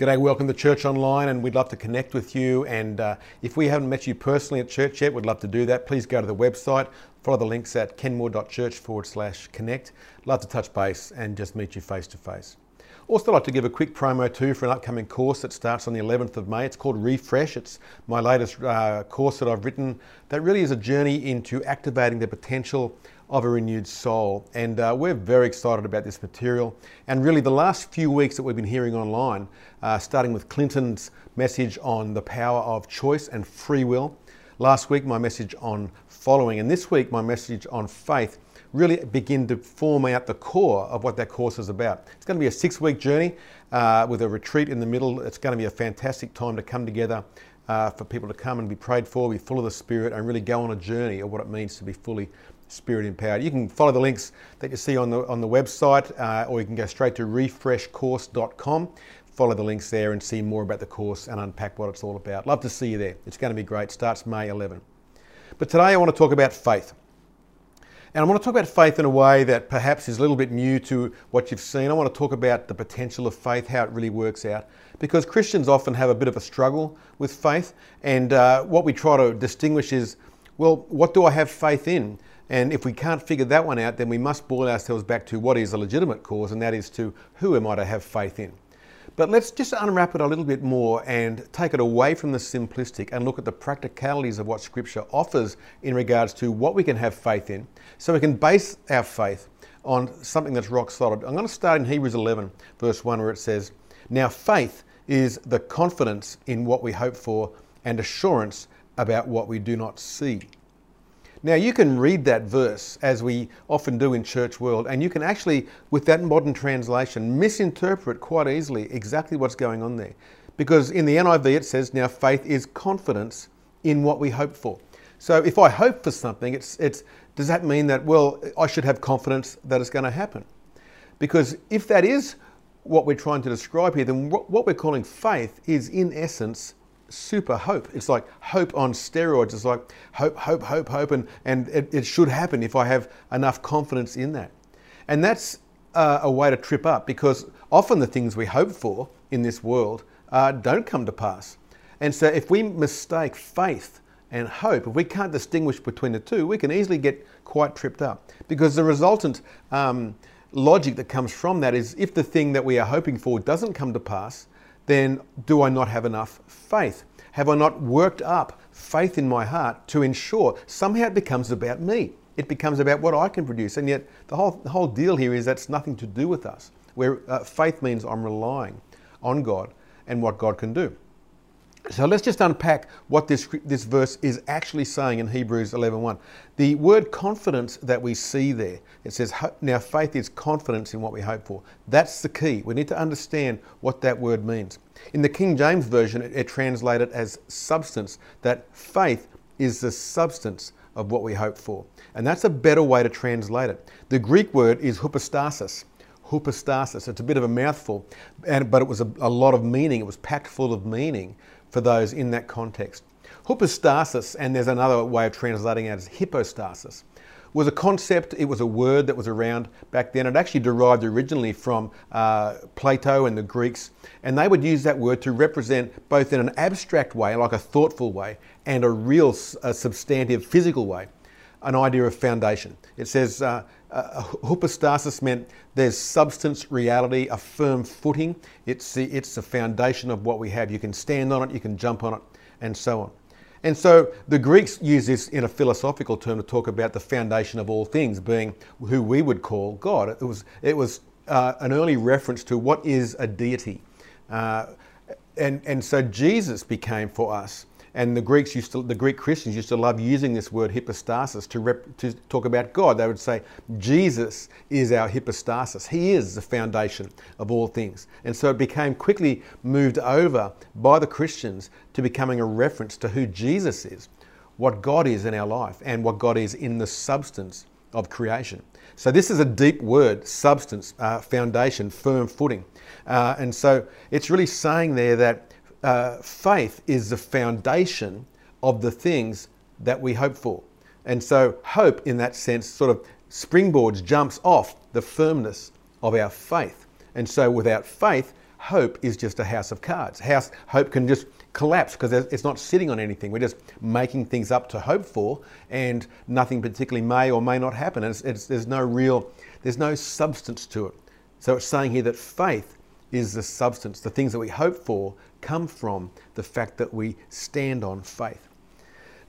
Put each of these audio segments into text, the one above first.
G'day, welcome to Church Online, and we'd love to connect with you. And uh, if we haven't met you personally at church yet, we'd love to do that. Please go to the website, follow the links at kenmore.church forward slash connect. Love to touch base and just meet you face to face. Also, like to give a quick promo too for an upcoming course that starts on the 11th of May. It's called Refresh. It's my latest uh, course that I've written that really is a journey into activating the potential of a renewed soul. And uh, we're very excited about this material. And really, the last few weeks that we've been hearing online, uh, starting with Clinton's message on the power of choice and free will. Last week, my message on following. And this week, my message on faith really begin to form out the core of what that course is about. It's going to be a six week journey uh, with a retreat in the middle. It's going to be a fantastic time to come together. Uh, for people to come and be prayed for, be full of the Spirit, and really go on a journey of what it means to be fully Spirit empowered. You can follow the links that you see on the on the website, uh, or you can go straight to refreshcourse.com. Follow the links there and see more about the course and unpack what it's all about. Love to see you there. It's going to be great. Starts May 11. But today I want to talk about faith. And I want to talk about faith in a way that perhaps is a little bit new to what you've seen. I want to talk about the potential of faith, how it really works out. Because Christians often have a bit of a struggle with faith. And uh, what we try to distinguish is well, what do I have faith in? And if we can't figure that one out, then we must boil ourselves back to what is a legitimate cause, and that is to who am I to have faith in. But let's just unwrap it a little bit more and take it away from the simplistic and look at the practicalities of what Scripture offers in regards to what we can have faith in, so we can base our faith on something that's rock solid. I'm going to start in Hebrews 11, verse 1, where it says, Now faith is the confidence in what we hope for and assurance about what we do not see. Now you can read that verse as we often do in church world and you can actually with that modern translation misinterpret quite easily exactly what's going on there. Because in the NIV it says now faith is confidence in what we hope for. So if I hope for something it's it's does that mean that well I should have confidence that it's going to happen? Because if that is what we're trying to describe here then what we're calling faith is in essence super hope. It's like hope on steroids. It's like hope, hope, hope, hope, and, and it, it should happen if I have enough confidence in that. And that's uh, a way to trip up because often the things we hope for in this world uh, don't come to pass. And so if we mistake faith and hope, if we can't distinguish between the two, we can easily get quite tripped up because the resultant um, logic that comes from that is if the thing that we are hoping for doesn't come to pass, then do I not have enough faith? Have I not worked up faith in my heart to ensure somehow it becomes about me? It becomes about what I can produce. And yet, the whole, the whole deal here is that's nothing to do with us. Where uh, faith means I'm relying on God and what God can do. So let's just unpack what this, this verse is actually saying in Hebrews 11.1. The word confidence that we see there, it says, now faith is confidence in what we hope for. That's the key. We need to understand what that word means. In the King James Version, it, it translated as substance, that faith is the substance of what we hope for. And that's a better way to translate it. The Greek word is hypostasis. Hypostasis. It's a bit of a mouthful, and, but it was a, a lot of meaning. It was packed full of meaning for those in that context. Hypostasis, and there's another way of translating it as hypostasis, was a concept, it was a word that was around back then. It actually derived originally from uh, Plato and the Greeks, and they would use that word to represent both in an abstract way, like a thoughtful way, and a real a substantive physical way, an idea of foundation. It says uh, uh, hypostasis meant there's substance, reality, a firm footing. It's the, it's the foundation of what we have. You can stand on it, you can jump on it, and so on. And so the Greeks use this in a philosophical term to talk about the foundation of all things being who we would call God. It was, it was uh, an early reference to what is a deity. Uh, and, and so Jesus became for us and the Greeks used to, the Greek Christians used to love using this word hypostasis to, rep, to talk about God. They would say, Jesus is our hypostasis. He is the foundation of all things. And so it became quickly moved over by the Christians to becoming a reference to who Jesus is, what God is in our life, and what God is in the substance of creation. So this is a deep word, substance, uh, foundation, firm footing. Uh, and so it's really saying there that uh, faith is the foundation of the things that we hope for. And so, hope in that sense sort of springboards, jumps off the firmness of our faith. And so, without faith, hope is just a house of cards. House hope can just collapse because it's not sitting on anything. We're just making things up to hope for, and nothing particularly may or may not happen. It's, it's, there's no real, there's no substance to it. So it's saying here that faith is the substance. The things that we hope for come from the fact that we stand on faith.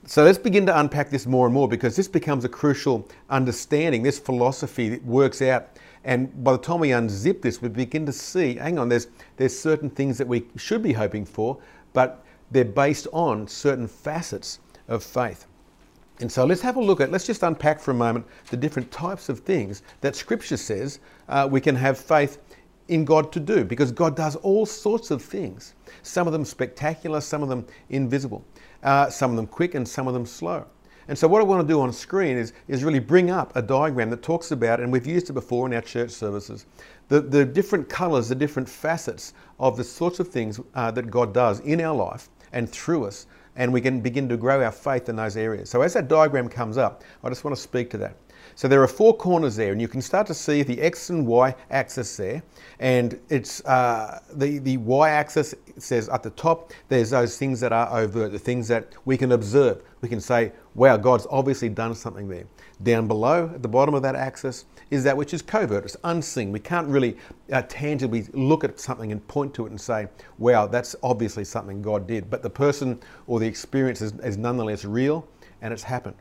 So let's begin to unpack this more and more because this becomes a crucial understanding. This philosophy works out and by the time we unzip this, we begin to see, hang on, there's, there's certain things that we should be hoping for, but they're based on certain facets of faith. And so let's have a look at, let's just unpack for a moment the different types of things that Scripture says uh, we can have faith in God to do, because God does all sorts of things. Some of them spectacular, some of them invisible, uh, some of them quick, and some of them slow. And so what I want to do on screen is, is really bring up a diagram that talks about, and we've used it before in our church services, the, the different colours, the different facets of the sorts of things uh, that God does in our life and through us, and we can begin to grow our faith in those areas. So as that diagram comes up, I just want to speak to that. So there are four corners there, and you can start to see the X and Y axis there. And it's uh, the, the Y axis says at the top, there's those things that are overt, the things that we can observe. We can say, wow, God's obviously done something there. Down below, at the bottom of that axis, is that which is covert, it's unseen. We can't really uh, tangibly look at something and point to it and say, wow, that's obviously something God did. But the person or the experience is, is nonetheless real and it's happened.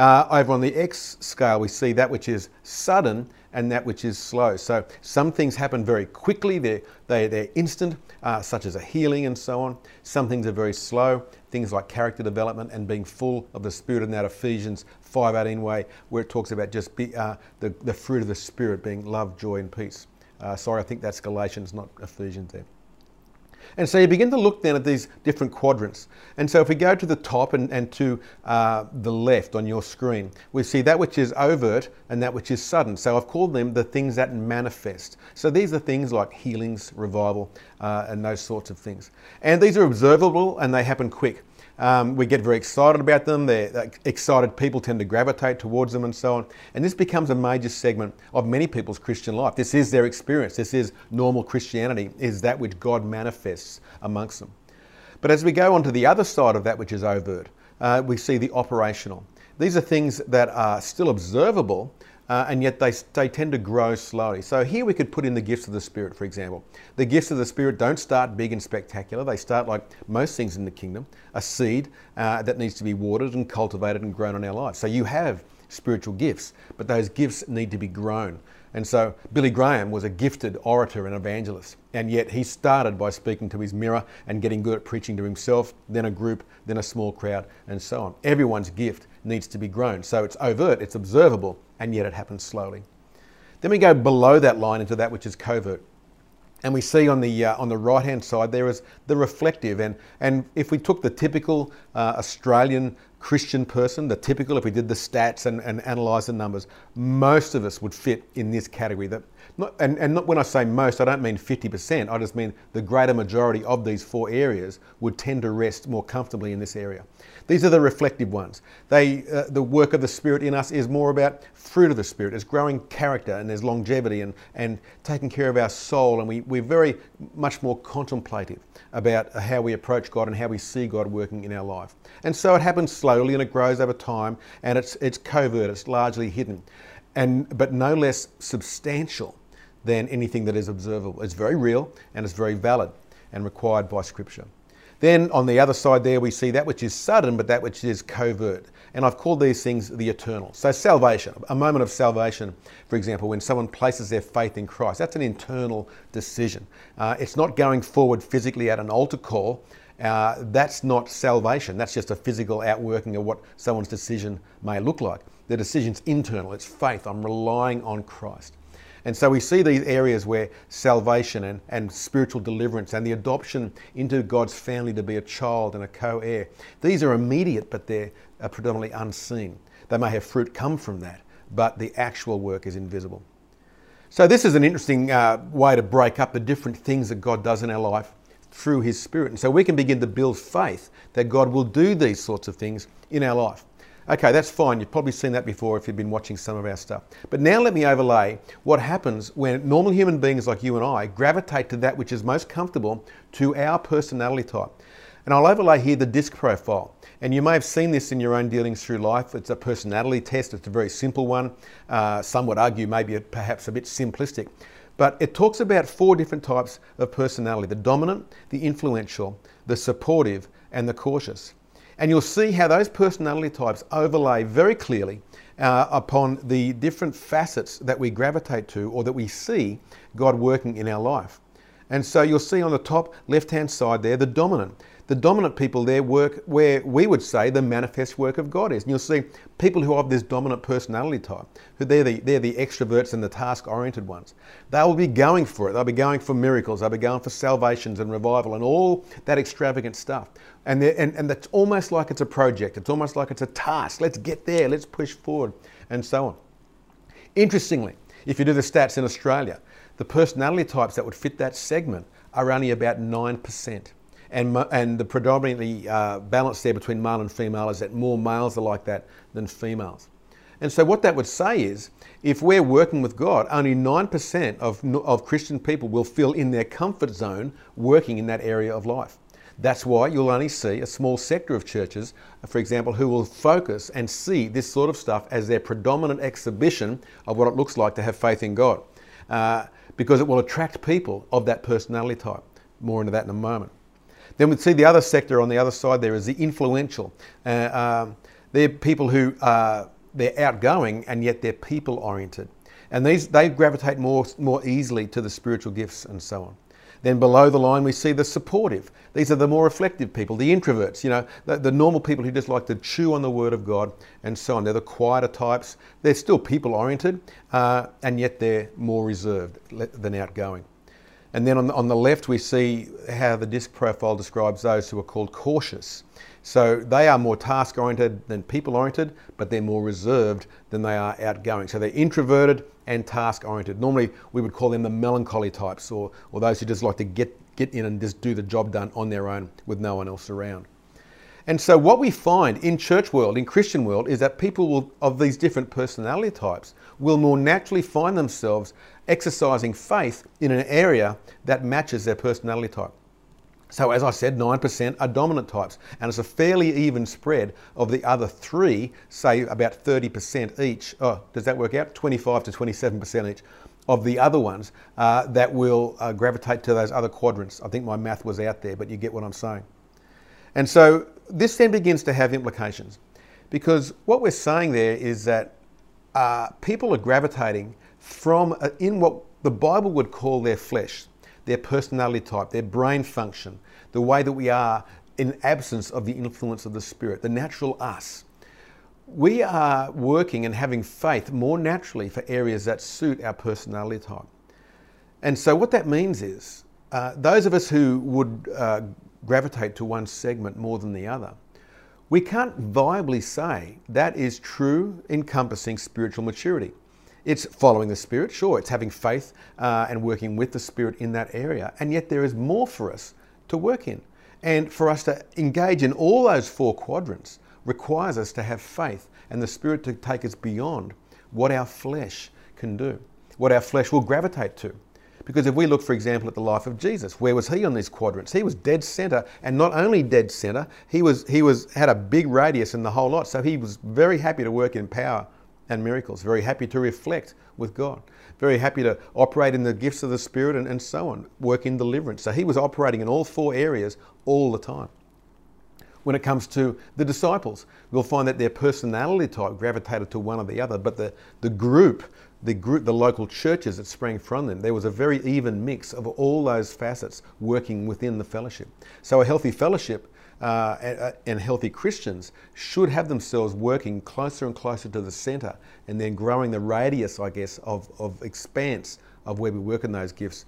Uh, over on the X scale, we see that which is sudden and that which is slow. So some things happen very quickly, they're, they, they're instant, uh, such as a healing and so on. Some things are very slow, things like character development and being full of the Spirit in that Ephesians 5.18 way, where it talks about just be, uh, the, the fruit of the Spirit being love, joy, and peace. Uh, sorry, I think that's Galatians, not Ephesians there. And so you begin to look then at these different quadrants. And so if we go to the top and, and to uh, the left on your screen, we see that which is overt and that which is sudden. So I've called them the things that manifest. So these are things like healings, revival, uh, and those sorts of things. And these are observable and they happen quick. Um, we get very excited about them. They're, excited people tend to gravitate towards them and so on. And this becomes a major segment of many people's Christian life. This is their experience. This is normal Christianity, is that which God manifests amongst them. But as we go on to the other side of that which is overt, uh, we see the operational. These are things that are still observable, uh, and yet they, they tend to grow slowly. So here we could put in the gifts of the Spirit, for example. The gifts of the Spirit don't start big and spectacular. They start like most things in the kingdom, a seed uh, that needs to be watered and cultivated and grown in our lives. So you have spiritual gifts, but those gifts need to be grown. And so Billy Graham was a gifted orator and evangelist, and yet he started by speaking to his mirror and getting good at preaching to himself, then a group, then a small crowd, and so on. Everyone's gift needs to be grown. So it's overt, it's observable, and yet it happens slowly. Then we go below that line into that which is covert. And we see on the, uh, on the right hand side there is the reflective. And, and if we took the typical uh, Australian Christian person, the typical, if we did the stats and, and analyse the numbers, most of us would fit in this category. That not, and, and not, when I say most, I don't mean 50%, I just mean the greater majority of these four areas would tend to rest more comfortably in this area. These are the reflective ones. They, uh, the work of the Spirit in us is more about fruit of the Spirit. It's growing character and there's longevity and, and taking care of our soul. And we, we're very much more contemplative about how we approach God and how we see God working in our life. And so it happens slowly and it grows over time and it's, it's covert, it's largely hidden, and, but no less substantial than anything that is observable. It's very real and it's very valid and required by Scripture. Then on the other side there, we see that which is sudden, but that which is covert. And I've called these things the eternal. So, salvation, a moment of salvation, for example, when someone places their faith in Christ, that's an internal decision. Uh, it's not going forward physically at an altar call. Uh, that's not salvation. That's just a physical outworking of what someone's decision may look like. The decision's internal, it's faith. I'm relying on Christ. And so we see these areas where salvation and, and spiritual deliverance and the adoption into God's family to be a child and a co heir, these are immediate, but they're uh, predominantly unseen. They may have fruit come from that, but the actual work is invisible. So, this is an interesting uh, way to break up the different things that God does in our life through His Spirit. And so we can begin to build faith that God will do these sorts of things in our life. Okay, that's fine. You've probably seen that before if you've been watching some of our stuff. But now let me overlay what happens when normal human beings like you and I gravitate to that which is most comfortable to our personality type. And I'll overlay here the disc profile. And you may have seen this in your own dealings through life. It's a personality test, it's a very simple one. Uh, some would argue maybe perhaps a bit simplistic. But it talks about four different types of personality the dominant, the influential, the supportive, and the cautious. And you'll see how those personality types overlay very clearly uh, upon the different facets that we gravitate to or that we see God working in our life. And so you'll see on the top left hand side there the dominant the dominant people there work where we would say the manifest work of God is. And you'll see people who have this dominant personality type, who they're the, they're the extroverts and the task oriented ones. They'll be going for it. They'll be going for miracles. They'll be going for salvations and revival and all that extravagant stuff. And, and, and that's almost like it's a project. It's almost like it's a task. Let's get there. Let's push forward and so on. Interestingly, if you do the stats in Australia, the personality types that would fit that segment are only about 9% and, and the predominantly uh, balance there between male and female is that more males are like that than females. And so, what that would say is if we're working with God, only 9% of, of Christian people will feel in their comfort zone working in that area of life. That's why you'll only see a small sector of churches, for example, who will focus and see this sort of stuff as their predominant exhibition of what it looks like to have faith in God, uh, because it will attract people of that personality type. More into that in a moment. Then we'd see the other sector on the other side there is the influential. Uh, um, they're people who are they're outgoing and yet they're people oriented. And these they gravitate more more easily to the spiritual gifts and so on. Then below the line we see the supportive. These are the more reflective people, the introverts, you know, the, the normal people who just like to chew on the word of God and so on. They're the quieter types. They're still people oriented uh, and yet they're more reserved than outgoing. And then on the, on the left, we see how the disc profile describes those who are called cautious. So they are more task oriented than people oriented, but they're more reserved than they are outgoing. So they're introverted and task oriented. Normally, we would call them the melancholy types or, or those who just like to get, get in and just do the job done on their own with no one else around. And so, what we find in church world, in Christian world, is that people will, of these different personality types will more naturally find themselves exercising faith in an area that matches their personality type. So, as I said, 9% are dominant types, and it's a fairly even spread of the other three, say about 30% each. Oh, does that work out? 25 to 27% each of the other ones uh, that will uh, gravitate to those other quadrants. I think my math was out there, but you get what I'm saying. And so, this then begins to have implications because what we're saying there is that uh, people are gravitating from uh, in what the Bible would call their flesh, their personality type, their brain function, the way that we are in absence of the influence of the Spirit, the natural us. We are working and having faith more naturally for areas that suit our personality type. And so, what that means is uh, those of us who would uh, gravitate to one segment more than the other, we can't viably say that is true encompassing spiritual maturity. It's following the Spirit, sure, it's having faith uh, and working with the Spirit in that area, and yet there is more for us to work in. And for us to engage in all those four quadrants requires us to have faith and the Spirit to take us beyond what our flesh can do, what our flesh will gravitate to. Because if we look, for example, at the life of Jesus, where was he on these quadrants? He was dead center, and not only dead center, he was he was had a big radius in the whole lot. So he was very happy to work in power and miracles, very happy to reflect with God, very happy to operate in the gifts of the Spirit and, and so on, work in deliverance. So he was operating in all four areas all the time. When it comes to the disciples, we'll find that their personality type gravitated to one or the other, but the, the group, the group, the local churches that sprang from them, there was a very even mix of all those facets working within the fellowship. So a healthy fellowship uh, and healthy Christians should have themselves working closer and closer to the centre and then growing the radius, I guess, of, of expanse of where we work in those gifts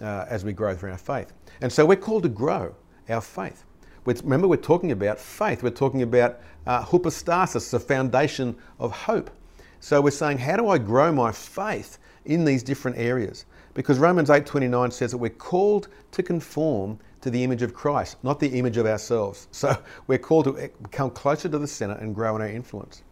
uh, as we grow through our faith. And so we're called to grow our faith. Remember, we're talking about faith. We're talking about uh, hypostasis, the foundation of hope. So we're saying, how do I grow my faith in these different areas? Because Romans 8:29 says that we're called to conform to the image of Christ, not the image of ourselves. So we're called to come closer to the centre and grow in our influence.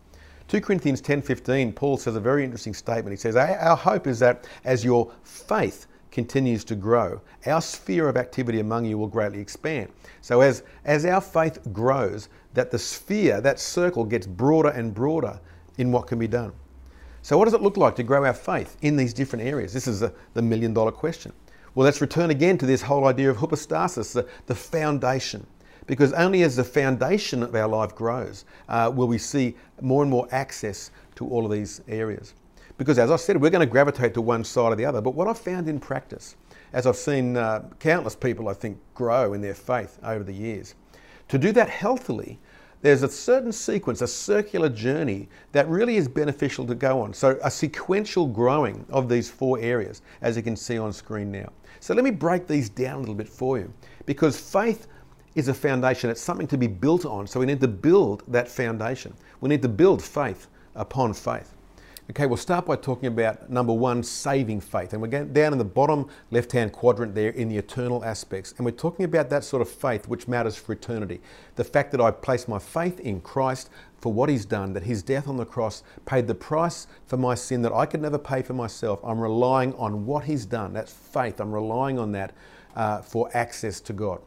2 Corinthians 10:15, Paul says a very interesting statement. He says, "Our hope is that as your faith continues to grow, our sphere of activity among you will greatly expand." So as as our faith grows, that the sphere, that circle gets broader and broader in what can be done. So what does it look like to grow our faith in these different areas? This is the, the million dollar question. Well, let's return again to this whole idea of hypostasis, the, the foundation. Because only as the foundation of our life grows uh, will we see more and more access to all of these areas. Because as I said, we're going to gravitate to one side or the other. But what I've found in practice, as I've seen uh, countless people, I think, grow in their faith over the years, to do that healthily, there's a certain sequence, a circular journey that really is beneficial to go on. So, a sequential growing of these four areas, as you can see on screen now. So, let me break these down a little bit for you because faith is a foundation, it's something to be built on. So, we need to build that foundation. We need to build faith upon faith. Okay, we'll start by talking about number one, saving faith. And we're down in the bottom left hand quadrant there in the eternal aspects. And we're talking about that sort of faith which matters for eternity. The fact that I place my faith in Christ for what he's done, that his death on the cross paid the price for my sin that I could never pay for myself. I'm relying on what he's done. That's faith. I'm relying on that uh, for access to God.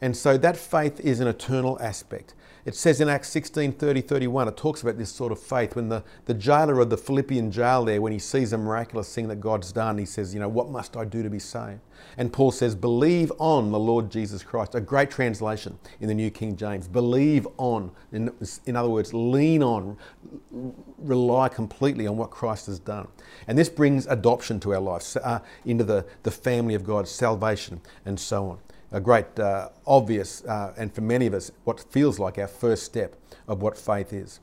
And so that faith is an eternal aspect. It says in Acts 16 30 31, it talks about this sort of faith. When the, the jailer of the Philippian jail there, when he sees a miraculous thing that God's done, he says, You know, what must I do to be saved? And Paul says, Believe on the Lord Jesus Christ. A great translation in the New King James. Believe on. In, in other words, lean on, rely completely on what Christ has done. And this brings adoption to our lives, uh, into the, the family of God, salvation, and so on a great uh, obvious, uh, and for many of us, what feels like our first step of what faith is.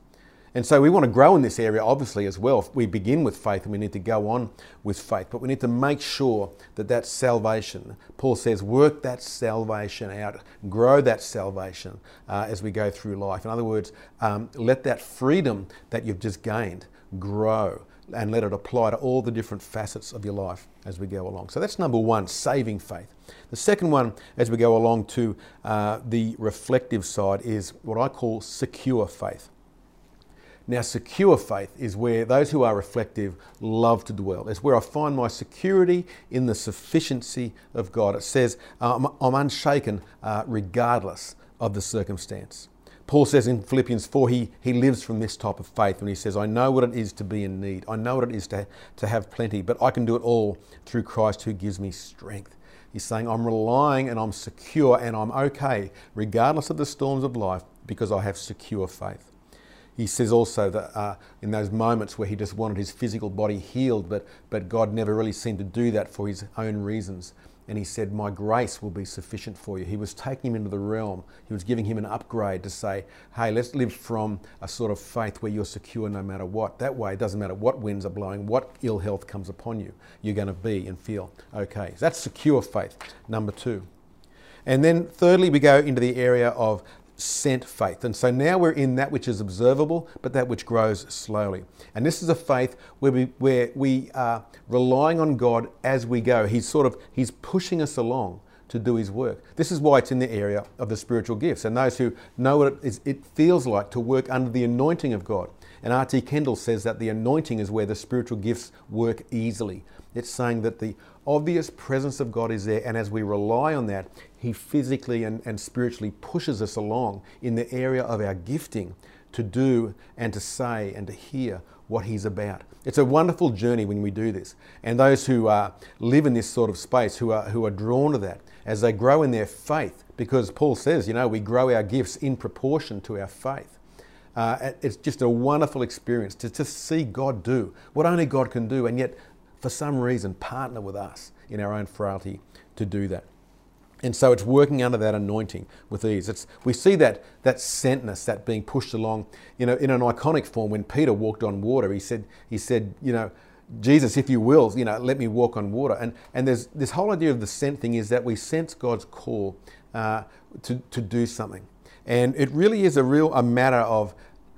And so we want to grow in this area, obviously, as well. We begin with faith and we need to go on with faith, but we need to make sure that that salvation, Paul says, work that salvation out, grow that salvation uh, as we go through life. In other words, um, let that freedom that you've just gained grow and let it apply to all the different facets of your life as we go along. So that's number one, saving faith. The second one, as we go along to uh, the reflective side, is what I call secure faith. Now, secure faith is where those who are reflective love to dwell. It's where I find my security in the sufficiency of God. It says, uh, I'm, I'm, unshaken uh, regardless of the circumstance. Paul says in Philippians 4, he, he lives from this type of faith when he says, I know what it is to be in need. I know what it is to, to have plenty, but I can do it all through Christ who gives me strength. He's saying, I'm relying and I'm secure and I'm okay, regardless of the storms of life, because I have secure faith. He says also that uh, in those moments where he just wanted his physical body healed, but, but God never really seemed to do that for his own reasons and he said, My grace will be sufficient for you. He was taking him into the realm. He was giving him an upgrade to say, Hey, let's live from a sort of faith where you're secure no matter what. That way, it doesn't matter what winds are blowing, what ill health comes upon you, you're going to be and feel okay. That's secure faith, number two. And then, thirdly, we go into the area of sent faith. And so now we're in that which is observable, but that which grows slowly. And this is a faith where we, where we are relying on God as we go. He's sort of, He's pushing us along to do His work. This is why it's in the area of the spiritual gifts. And those who know what it, is, it feels like to work under the anointing of God. And R.T. Kendall says that the anointing is where the spiritual gifts work easily. It's saying that the obvious presence of God is there, and as we rely on that, He physically and, and spiritually pushes us along in the area of our gifting to do and to say and to hear what He's about. It's a wonderful journey when we do this. And those who uh, live in this sort of space, who are, who are drawn to that, as they grow in their faith, because Paul says, you know, we grow our gifts in proportion to our faith. Uh, it's just a wonderful experience to just see God do what only God can do, and yet for some reason, partner with us in our own frailty to do that. And so it's working under that anointing with ease. It's, we see that, that sentness, that being pushed along, you know, in an iconic form. When Peter walked on water, he said, he said, you know, Jesus, if you will, you know, let me walk on water. And, and there's this whole idea of the sent thing is that we sense God's call uh, to, to do something. And it really is a real a matter of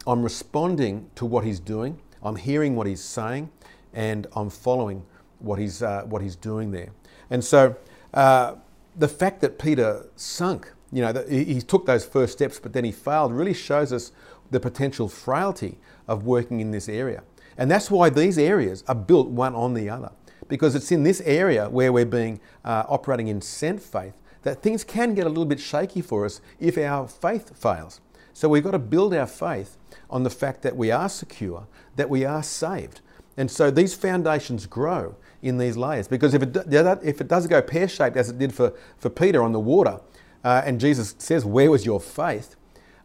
I'm responding to what he's doing. I'm hearing what he's saying and I'm following what he's, uh, what he's doing there. And so uh, the fact that Peter sunk, you know, he, he took those first steps, but then he failed, really shows us the potential frailty of working in this area. And that's why these areas are built one on the other, because it's in this area where we're being uh, operating in sent faith that things can get a little bit shaky for us if our faith fails. So we've got to build our faith on the fact that we are secure, that we are saved. And so these foundations grow in these layers because if it, if it does go pear shaped as it did for, for Peter on the water, uh, and Jesus says, Where was your faith?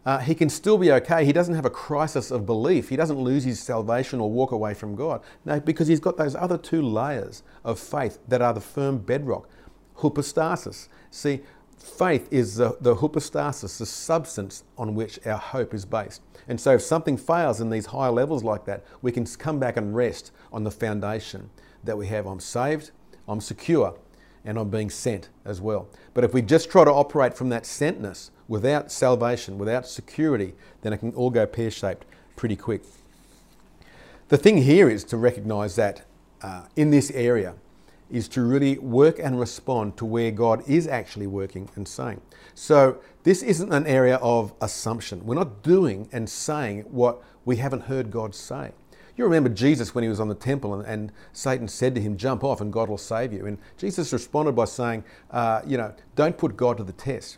Uh, he can still be okay. He doesn't have a crisis of belief. He doesn't lose his salvation or walk away from God. No, because he's got those other two layers of faith that are the firm bedrock. Hypostasis. See, faith is the, the hypostasis, the substance on which our hope is based. And so if something fails in these higher levels like that, we can come back and rest on the foundation that we have. I'm saved, I'm secure, and I'm being sent as well. But if we just try to operate from that sentness without salvation, without security, then it can all go pear shaped pretty quick. The thing here is to recognize that uh, in this area, is to really work and respond to where God is actually working and saying. So, this isn't an area of assumption. We're not doing and saying what we haven't heard God say. You remember Jesus when he was on the temple and, and Satan said to him, Jump off and God will save you. And Jesus responded by saying, uh, You know, don't put God to the test.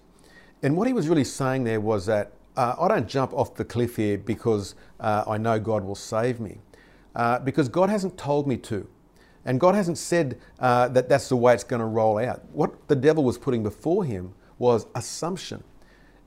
And what he was really saying there was that uh, I don't jump off the cliff here because uh, I know God will save me, uh, because God hasn't told me to. And God hasn't said uh, that that's the way it's going to roll out. What the devil was putting before him was assumption.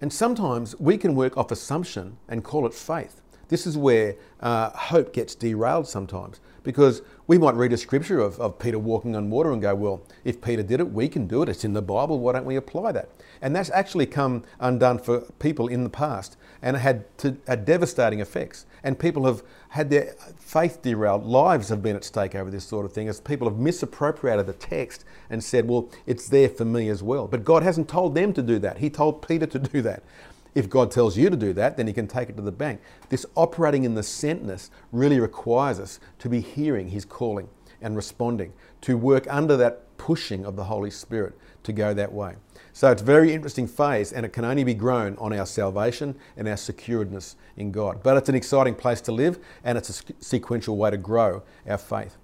And sometimes we can work off assumption and call it faith. This is where uh, hope gets derailed sometimes because we might read a scripture of, of Peter walking on water and go, well, if Peter did it, we can do it. It's in the Bible. Why don't we apply that? And that's actually come undone for people in the past and it had, to, had devastating effects. And people have had their faith derailed. Lives have been at stake over this sort of thing as people have misappropriated the text and said, well, it's there for me as well. But God hasn't told them to do that. He told Peter to do that. If God tells you to do that, then He can take it to the bank. This operating in the sentness really requires us to be hearing His calling and responding, to work under that pushing of the Holy Spirit to go that way. So it's a very interesting phase and it can only be grown on our salvation and our securedness in God. But it's an exciting place to live and it's a sequential way to grow our faith.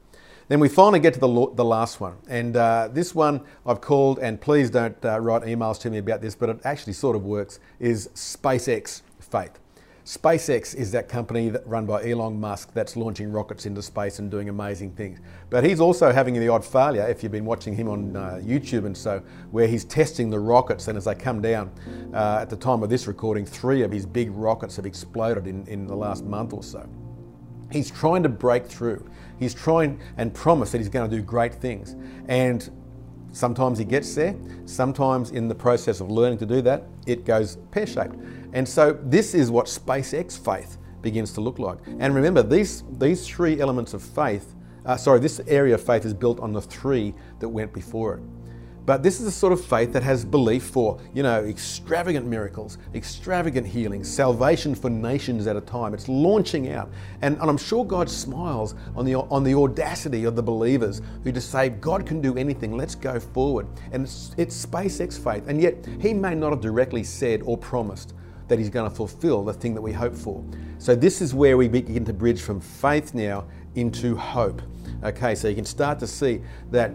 Then we finally get to the, the last one. And uh, this one I've called, and please don't uh, write emails to me about this, but it actually sort of works, is SpaceX faith. SpaceX is that company that run by Elon Musk that's launching rockets into space and doing amazing things. But he's also having the odd failure, if you've been watching him on uh, YouTube and so, where he's testing the rockets and as they come down, uh, at the time of this recording, three of his big rockets have exploded in, in the last month or so. He's trying to break through. He's trying and promise that he's going to do great things. And sometimes he gets there, sometimes in the process of learning to do that, it goes pear shaped. And so this is what SpaceX faith begins to look like. And remember, these, these three elements of faith, uh, sorry, this area of faith is built on the three that went before it. But this is the sort of faith that has belief for, you know, extravagant miracles, extravagant healings, salvation for nations at a time. It's launching out. And, and I'm sure God smiles on the, on the audacity of the believers who just say, God can do anything, let's go forward. And it's, it's SpaceX faith. And yet, He may not have directly said or promised that He's going to fulfill the thing that we hope for. So, this is where we begin to bridge from faith now into hope. Okay, so you can start to see that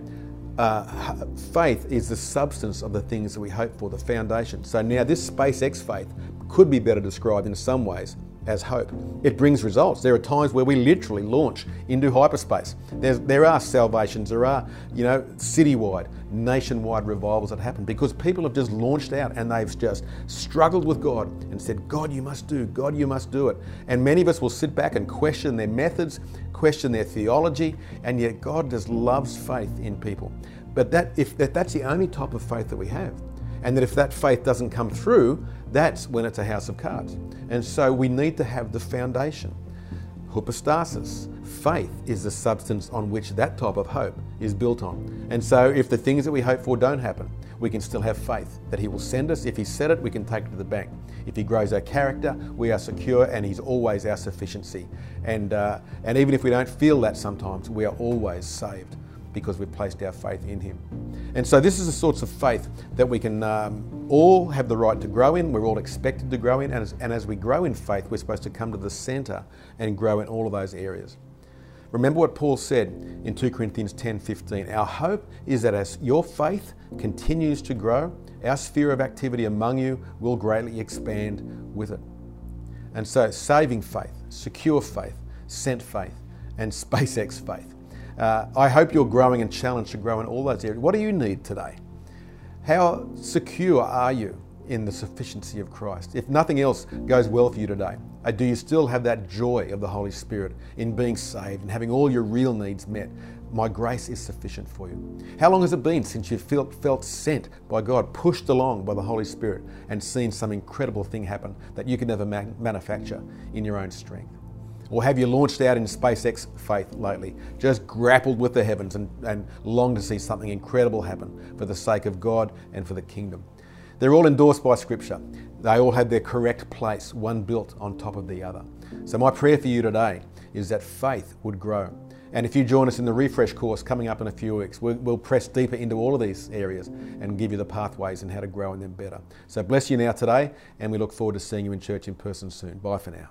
uh, faith is the substance of the things that we hope for, the foundation. So now this SpaceX faith could be better described in some ways as hope. It brings results. There are times where we literally launch into hyperspace. There's, there are salvations, there are, you know, citywide, nationwide revivals that happen because people have just launched out and they've just struggled with God and said, God, you must do, God, you must do it. And many of us will sit back and question their methods, question their theology, and yet God just loves faith in people. But that, if that, that's the only type of faith that we have, and that if that faith doesn't come through, that's when it's a house of cards. And so we need to have the foundation. Hypostasis, faith is the substance on which that type of hope is built on. And so if the things that we hope for don't happen, we can still have faith that He will send us. If He said it, we can take it to the bank. If He grows our character, we are secure and He's always our sufficiency. And, uh, and even if we don't feel that sometimes, we are always saved because we've placed our faith in Him. And so, this is the sorts of faith that we can um, all have the right to grow in. We're all expected to grow in. And as, and as we grow in faith, we're supposed to come to the center and grow in all of those areas. Remember what Paul said in 2 Corinthians 10:15. Our hope is that as your faith continues to grow, our sphere of activity among you will greatly expand with it. And so, saving faith, secure faith, sent faith, and SpaceX faith. Uh, I hope you're growing and challenged to grow in all those areas. What do you need today? How secure are you in the sufficiency of Christ? If nothing else goes well for you today, uh, do you still have that joy of the Holy Spirit in being saved and having all your real needs met? My grace is sufficient for you. How long has it been since you felt, felt sent by God, pushed along by the Holy Spirit, and seen some incredible thing happen that you could never manufacture in your own strength? Or have you launched out in SpaceX faith lately, just grappled with the heavens and, and longed to see something incredible happen for the sake of God and for the kingdom? They're all endorsed by Scripture. They all have their correct place, one built on top of the other. So, my prayer for you today is that faith would grow. And if you join us in the refresh course coming up in a few weeks, we'll, we'll, press deeper into all of these areas and give you the pathways and how to grow in them better. So, bless you now today, and we look forward to seeing you in church in person soon. Bye for now.